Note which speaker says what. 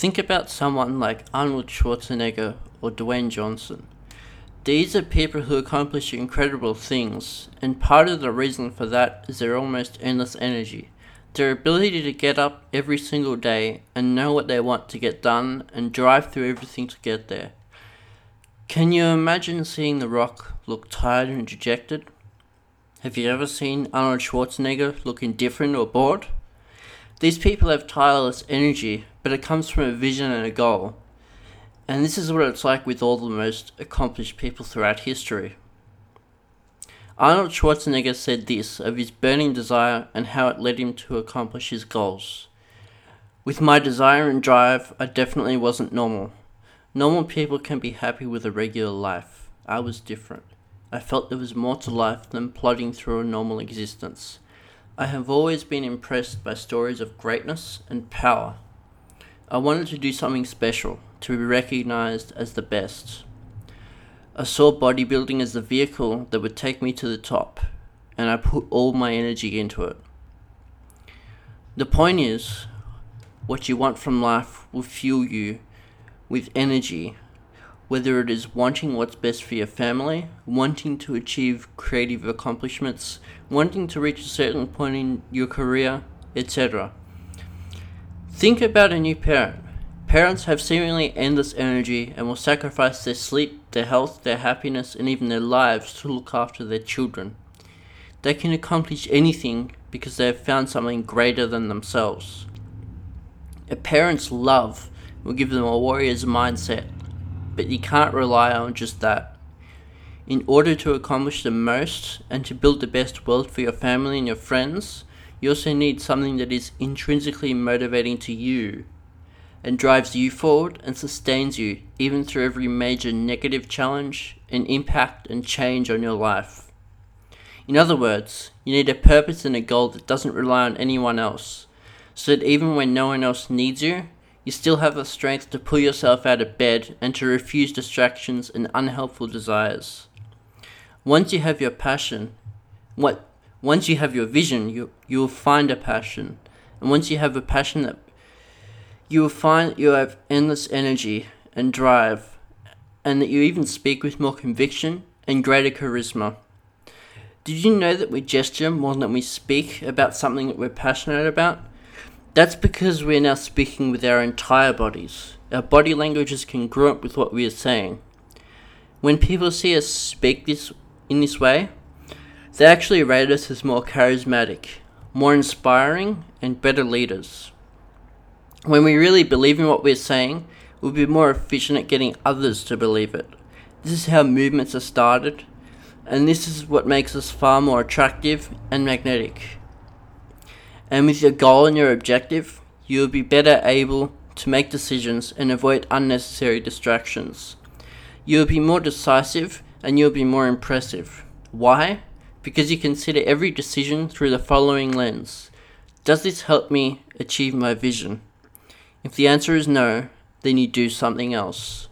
Speaker 1: Think about someone like Arnold Schwarzenegger or Dwayne Johnson. These are people who accomplish incredible things, and part of the reason for that is their almost endless energy. Their ability to get up every single day and know what they want to get done and drive through everything to get there. Can you imagine seeing The Rock look tired and dejected? Have you ever seen Arnold Schwarzenegger look indifferent or bored? These people have tireless energy, but it comes from a vision and a goal. And this is what it's like with all the most accomplished people throughout history. Arnold Schwarzenegger said this of his burning desire and how it led him to accomplish his goals. With my desire and drive, I definitely wasn't normal. Normal people can be happy with a regular life. I was different. I felt there was more to life than plodding through a normal existence. I have always been impressed by stories of greatness and power. I wanted to do something special, to be recognized as the best. I saw bodybuilding as the vehicle that would take me to the top, and I put all my energy into it. The point is, what you want from life will fuel you with energy whether it is wanting what's best for your family, wanting to achieve creative accomplishments, wanting to reach a certain point in your career, etc. Think about a new parent. Parents have seemingly endless energy and will sacrifice their sleep, their health, their happiness, and even their lives to look after their children. They can accomplish anything because they have found something greater than themselves. A parent's love will give them a warrior's mindset but you can't rely on just that. In order to accomplish the most and to build the best world for your family and your friends, you also need something that is intrinsically motivating to you and drives you forward and sustains you even through every major negative challenge and impact and change on your life. In other words, you need a purpose and a goal that doesn't rely on anyone else, so that even when no one else needs you, you still have the strength to pull yourself out of bed and to refuse distractions and unhelpful desires. Once you have your passion, what once you have your vision, you you will find a passion. And once you have a passion that you will find you have endless energy and drive and that you even speak with more conviction and greater charisma. Did you know that we gesture more than we speak about something that we're passionate about? That's because we're now speaking with our entire bodies. Our body language is congruent with what we are saying. When people see us speak this in this way, they actually rate us as more charismatic, more inspiring, and better leaders. When we really believe in what we're saying, we'll be more efficient at getting others to believe it. This is how movements are started, and this is what makes us far more attractive and magnetic. And with your goal and your objective, you will be better able to make decisions and avoid unnecessary distractions. You will be more decisive and you will be more impressive. Why? Because you consider every decision through the following lens Does this help me achieve my vision? If the answer is no, then you do something else.